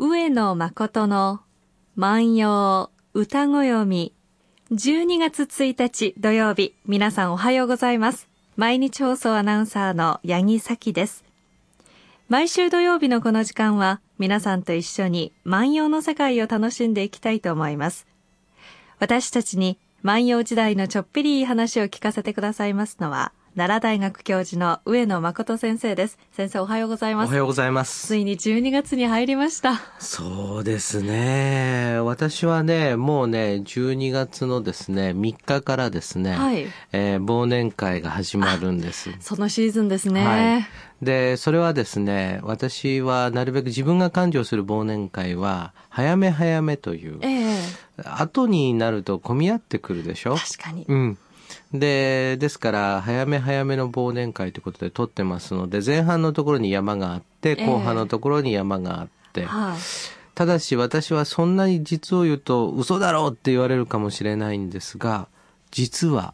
上野誠の万葉歌ご読み。12月1日土曜日皆さんおはようございます。毎日放送アナウンサーの八木咲です。毎週土曜日のこの時間は皆さんと一緒に万葉の世界を楽しんでいきたいと思います。私たちに万葉時代のちょっぴりいい話を聞かせてくださいますのは奈良大学教授の上野誠先生です。先生おはようございます。おはようございます。ついに12月に入りました。そうですね。私はねもうね12月のですね3日からですね、はい。えー、忘年会が始まるんです。そのシーズンですね、はい。で、それはですね、私はなるべく自分が感情する忘年会は、早め早めという、えー、後になると混み合ってくるでしょ？確かに。うん。で、ですから、早め早めの忘年会ということで撮ってますので、前半のところに山があって、後半のところに山があって、えー、ただし私はそんなに実を言うと嘘だろうって言われるかもしれないんですが、実は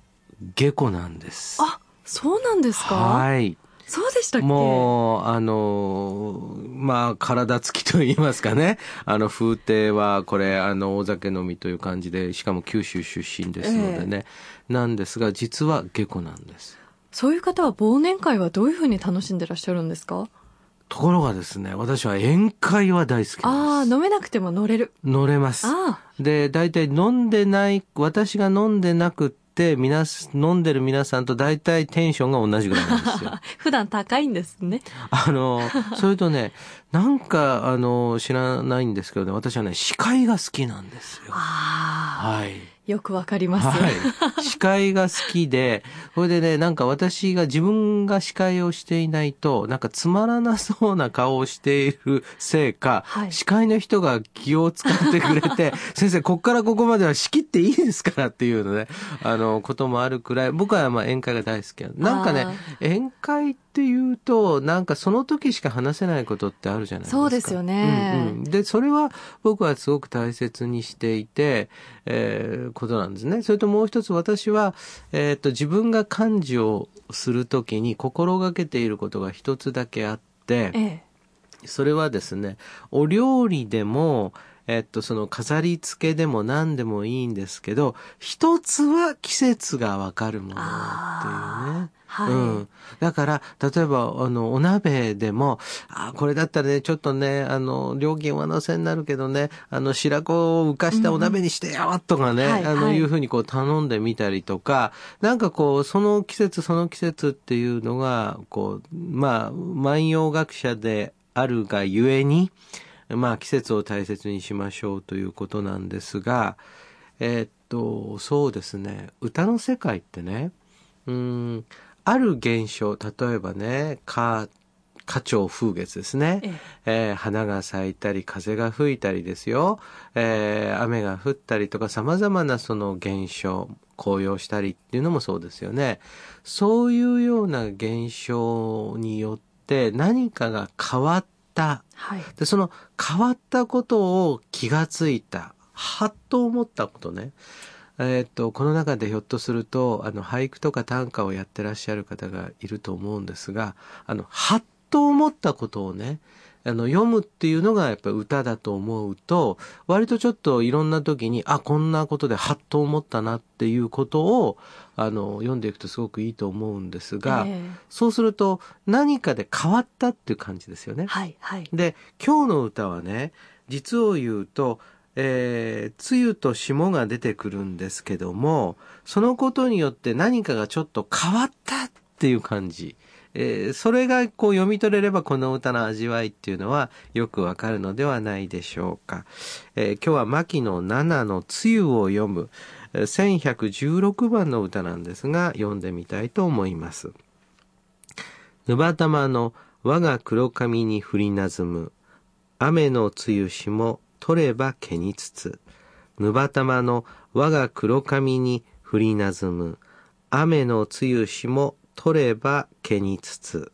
下戸なんです。あ、そうなんですか？はい。そうでしたっけ？もう、あの、まあ、体つきと言いますかね。あの、風亭は、これ、あの、大酒飲みという感じで、しかも九州出身ですのでね。えー、なんですが、実は下戸なんです。そういう方は忘年会はどういうふうに楽しんでらっしゃるんですか？ところがですね、私は宴会は大好きです。ああ、飲めなくても乗れる。乗れます。で、大体飲んでない、私が飲んでなくって皆飲んでる皆さんと大体テンションが同じぐらいなんですよ。普段高いんですね。あの、それとね、なんか、あの、知らないんですけどね、私はね、司会が好きなんですよ。はい。よくわかります。はい。司会が好きで、それでね、なんか私が自分が司会をしていないと、なんかつまらなそうな顔をしているせいか、はい、司会の人が気を使ってくれて、先生、こっからここまでは仕切っていいですからっていうのね、あの、こともあるくらい、僕はまあ宴会が大好きなんかね、宴会っていうと、なんかその時しか話せないことってあるじゃないですか。そうですよね。うんうん、で、それは僕はすごく大切にしていて、えー、ことなんですね。それともう一つ私は、えー、っと、自分が幹事をするときに心がけていることが一つだけあって、ええ、それはですね、お料理でも、えっと、その飾り付けでも何でもいいんですけど、一つは季節がわかるものっていうね。はい、うん。だから、例えば、あの、お鍋でも、あ、これだったらね、ちょっとね、あの、料金はのせになるけどね、あの、白子を浮かしたお鍋にしてよ、とかね、あの、いうふうにこう頼んでみたりとか、なんかこう、その季節その季節っていうのが、こう、まあ、万葉学者であるがゆえに、まあ季節を大切にしましょうということなんですが、えー、っと、そうですね、歌の世界ってね、うん、ある現象、例えばね、花、花鳥風月ですね、ええ。えー、花が咲いたり風が吹いたりですよ、えー、雨が降ったりとか様々なその現象紅葉したりっていうのもそうですよね。そういうような現象によって何かが変わっ、はい、でその変わったことを気がついた。はっと思ったことね。えー、っとこの中でひょっとするとあの俳句とか短歌をやってらっしゃる方がいると思うんですがあのはっと思ったことをねあの、読むっていうのがやっぱり歌だと思うと、割とちょっといろんな時に、あ、こんなことでハッと思ったなっていうことを、あの、読んでいくとすごくいいと思うんですが、えー、そうすると何かで変わったっていう感じですよね。はい、はい。で、今日の歌はね、実を言うと、えー、梅雨と霜が出てくるんですけども、そのことによって何かがちょっと変わったっていう感じ。えー、それがこう読み取れればこの歌の味わいっていうのはよくわかるのではないでしょうか。えー、今日は牧野七の梅雨を読む1116番の歌なんですが読んでみたいと思います。ぬばたまの我が黒髪に降りなずむ雨の梅雨霜取れば毛につつぬばたまの我が黒髪に降りなずむ雨の梅雨霜取れば毛につつ、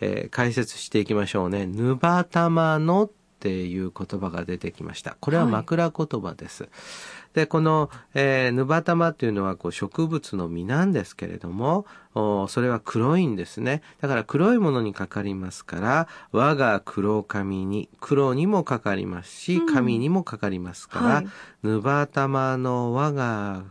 えー、解説していきましょうね。ぬばたまのっっていう言葉が出てきました。これは枕言葉です。で、この、えーヌバタマっていうのはこう植物の実なんですけれども、おそれは黒いんですね。だから黒いものにかかりますから、我が黒髪に、黒にもかかりますし、うん髪にもかかりますから、はいヌバタマの我が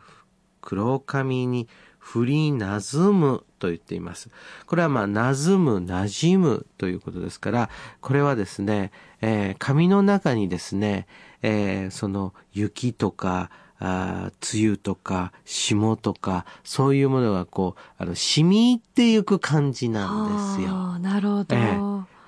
黒髪に振りなずむと言っています。これはまあ、なずむ、なじむということですから、これはですね、えー髪の中にですね、えーその雪とか、あー梅雨とか、霜とか、そういうものがこう、あの、染み入っていく感じなんですよ。はあなるほど。え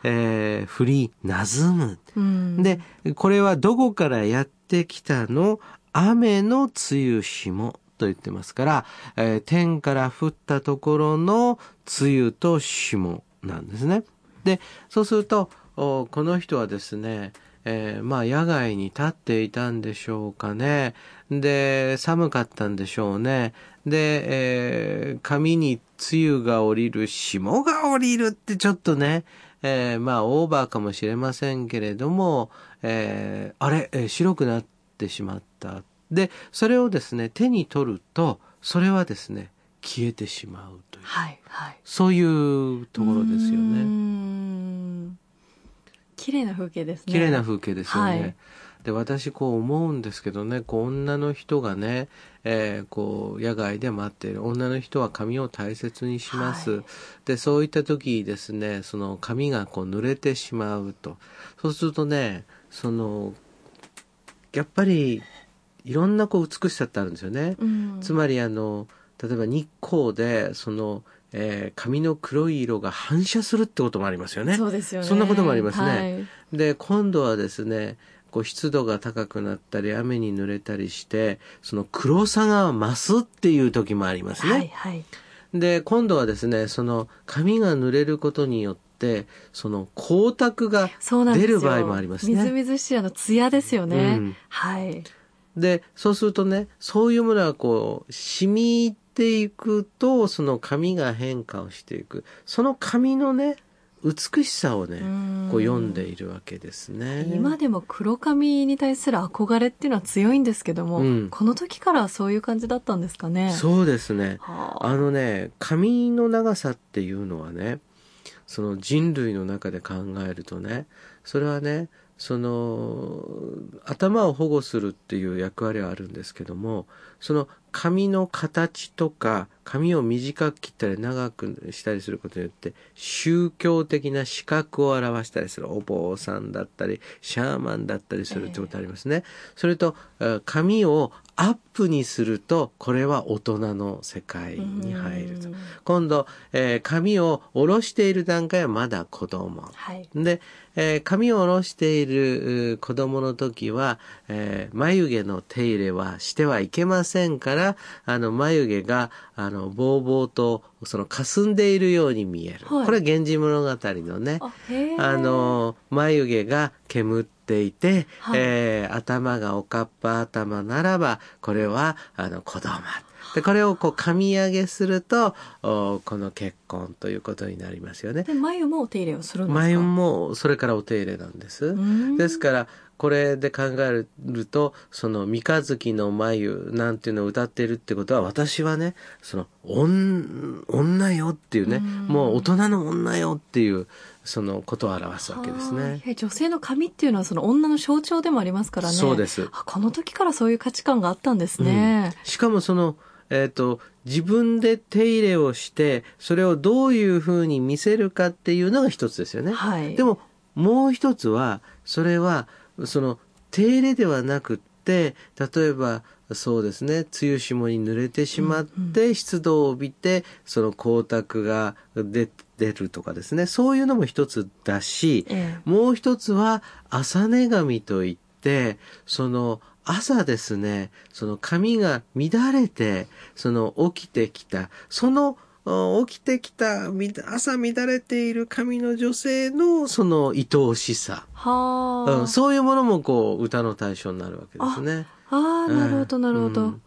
えー降りなずむ。うん、で、これはどこからやってきたの？雨の梅雨霜と言ってますから、えー天から降ったところの梅雨と霜なんですね。で、そうすると、この人はですね、えーまあ野外に立っていたんでしょうかね。で、寒かったんでしょうね。で、えー髪に梅雨が降りる、霜が降りるってちょっとね、えーまあオーバーかもしれませんけれども、えーあれ、えー白くなってしまった。で、それをですね、手に取ると、それはですね、消えてしまうという、はいはい。そういうところですよね。ん綺麗な風景ですね。綺麗な風景ですよね。はいで、私こう思うんですけどね、こう女の人がね、えーこう野外で待っている。女の人は髪を大切にします。はいで、そういった時ですね、その髪がこう濡れてしまうと。そうするとね、その、やっぱり、いろんなこう美しさってあるんですよね。うんつまりあの、例えば日光で、その、えー髪の黒い色が反射するってこともありますよね。そうですよね。そんなこともありますねはいで今度はですねこう湿度が高くなったり雨に濡れたりしてその黒さが増すっていう時もありますね。はいはい。で今度はですねその髪が濡れることによってその光沢が。出る場合もありますねみずみずしいあの艶ですよね。うんはい。でそうするとねそういうものがこう染み入っていくとその髪が変化をしていくその髪のね美しさをねうんこう読んでいるわけですね。今でも黒髪に対する憧れっていうのは強いんですけども、うんこの時からそういう感じだったんですかね？そうですね。はああのね、髪の長さっていうのはね、その人類の中で考えるとね、それはね、その、頭を保護するっていう役割はあるんですけども、その髪の形とか、髪を短く切ったり長くしたりすることによって、宗教的な資格を表したりする。お坊さんだったり、シャーマンだったりするってことありますね。それと、えー髪をアップにすると、これは大人の世界に入るとうん。今度、えー髪を下ろしている段階はまだ子供。はい。で、えー髪を下ろしているう子供の時は、えー眉毛の手入れはしてはいけませんから、あの、眉毛が、あの、ぼうぼうと、その、霞んでいるように見える。はいこれは源氏物語のね、あ、の、眉毛が煙っていて、はいえー頭がおかっぱ頭ならば、これは、あの、子供。で、これをこう、噛み上げすると、おこの結婚ということになりますよね。で、眉もお手入れをするんですか？眉も、それからお手入れなんです。うんですから、これで考えると、その三日月の眉なんていうのを歌っているってことは、私はね、その、女、女よっていうね、うんもう大人の女よっていう、そのことを表すわけですね。はい女性の髪っていうのはその女の象徴でもありますからね。そうですあこの時からそういう価値観があったんですね。うんしかもその、えっ、と、自分で手入れをして、それをどういうふうに見せるかっていうのが一つですよね。はい。でも、もう一つは、それは、その、手入れではなくって、例えば、そうですね、梅雨霜に濡れてしまって、湿度を帯びて、その光沢が出出るとかですね、そういうのも一つだし、ええ。もう一つは朝寝髪といって、その朝ですね、その髪が乱れて、その起きてきた、そのあ起きてきた、み朝乱れている髪の女性のその愛おしさ、はあ、うん、そういうものもこう歌の対象になるわけですね。ああ、なるほど、なるほど。うん。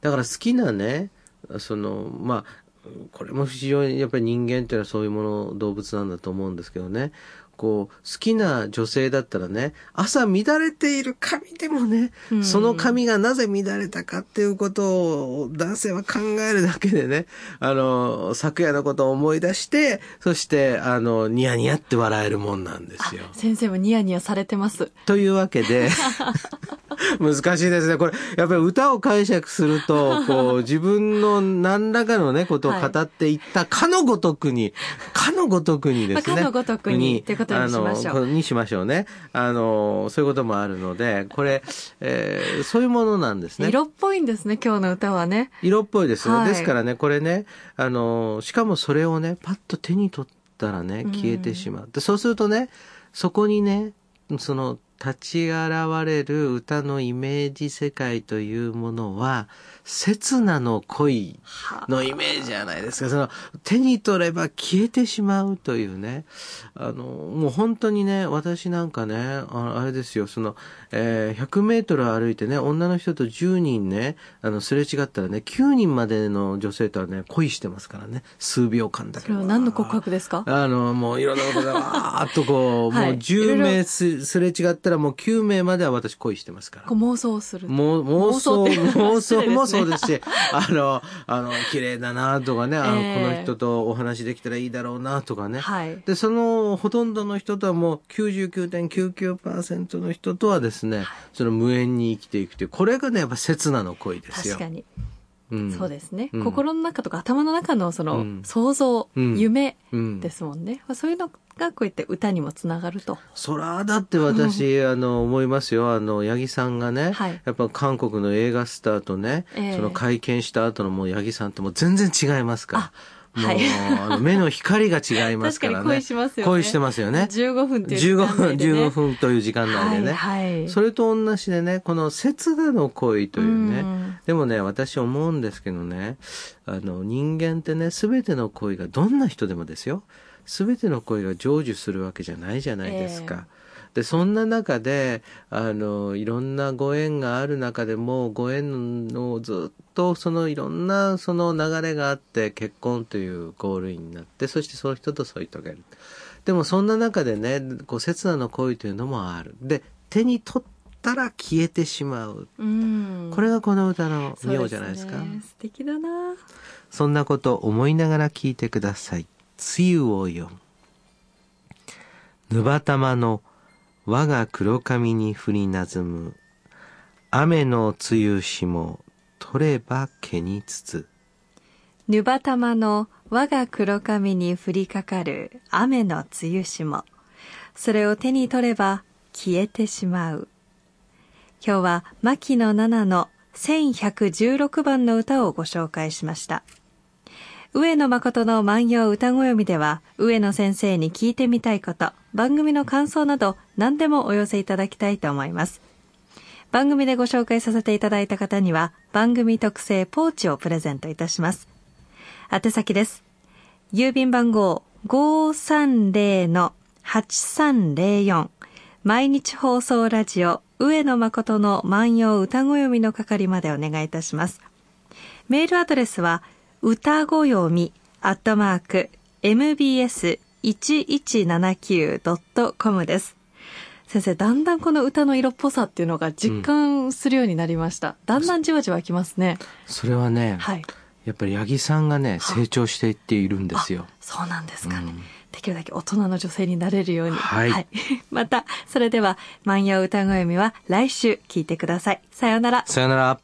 だから好きなね、その、まあ、これも非常にやっぱり人間っていうのはそういうもの、動物なんだと思うんですけどね、こう、好きな女性だったらね、朝乱れている髪でもね、うんその髪がなぜ乱れたかっていうことを男性は考えるだけでね、あの、昨夜のことを思い出して、そして、あの、ニヤニヤって笑えるもんなんですよ。先生もニヤニヤされてます。というわけで、難しいですね。これ、やっぱり歌を解釈すると、こう、自分の何らかのね、ことを語っていったかのごとくに、かのごとくにですね。まあかのごとくにことにしましょうあのこにしましょうね。あの、そういうこともあるので、これ、えーそういうものなんですね。色っぽいんですね、今日の歌はね。色っぽいですね。はいですからね、これね、あの、しかもそれをね、パッと手に取ったらね、消えてしまう。でそうするとね、そこにね、その、立ち現れる歌のイメージ世界というものは、刹那の恋のイメージじゃないですか。その、手に取れば消えてしまうというね。あの、もう本当にね、私なんかね、ああれですよ、その、えー100メートル歩いてね、女の人と10人ね、あの、すれ違ったらね、9人までの女性とはね、恋してますからね。数秒間だけそれは何の告白ですか？あの、もういろんなことがわーっとこう、はいもう10名すすれ違ったらもう9名までは私恋してますから。妄想する。妄想、妄想 妄想もそうですし、あの、あの、綺麗だなとかね、あの、ええこの人とお話できたらいいだろうなとかね。はい。で、そのほとんどの人とはもう99.99%の人とはですね、その無縁に生きていくという、これがね、やっぱ刹那の恋ですよ。確かに。うんそうですね、うん心の中とか頭の中のその、うん想像、うん夢うんですもんね。まあそういうのがこうやって歌にもつながると。そら、だって私、あの、思いますよ。あの、八木さんがね、はいやっぱ韓国の映画スターとね、ええその会見した後のもう八木さんってもう全然違いますから。あもう、はいあの 目の光が違いますからね。恋しますよね恋してますよね。15分っていう時間15分、内でね15分という時間内でね。はい、はい。それと同じでね、この刹那の恋というね、うんでもね、私思うんですけどね、あの、人間ってね、すべての恋が、どんな人でもですよ、すべての恋が成就するわけじゃないじゃないですか。で、そんな中で、あの、いろんなご縁がある中でも、ご縁のずっとそのいろんなその流れがあって、結婚というゴールインになって、そしてその人と添い遂げる。でもそんな中でね、こう、刹那の恋というのもある。で、手に取ったら消えてしまう。うん。これがこの歌の妙じゃないですか。ね素敵だな。そんなこと思いながら聞いてください。梅雨をよ。ぬばたまの我が黒髪に降りなずむ。雨の梅雨霜、取れば毛につつ。ぬばたまの我が黒髪に降りかかる雨の梅雨霜。それを手に取れば消えてしまう。今日は牧野七菜の1116番の歌をご紹介しました。上野誠の万葉歌ご読みでは、上野先生に聞いてみたいこと、番組の感想など何でもお寄せいただきたいと思います。番組でご紹介させていただいた方には、番組特製ポーチをプレゼントいたします。宛先です。郵便番号530-8304毎日放送ラジオ上野誠の万葉歌ご読みの係までお願いいたします。メールアドレスは歌ご読みアットマーク mbs1179.com です。先生、だんだんこの歌の色っぽさっていうのが実感するようになりました。だんだんじわじわきますね。それはね、はい。やっぱり八木さんがね、成長していっているんですよ。そうなんですかね。うんできるだけ大人の女性になれるように。はい また、それでは、万葉歌声読みは来週聞いてください。さようなら。さよなら。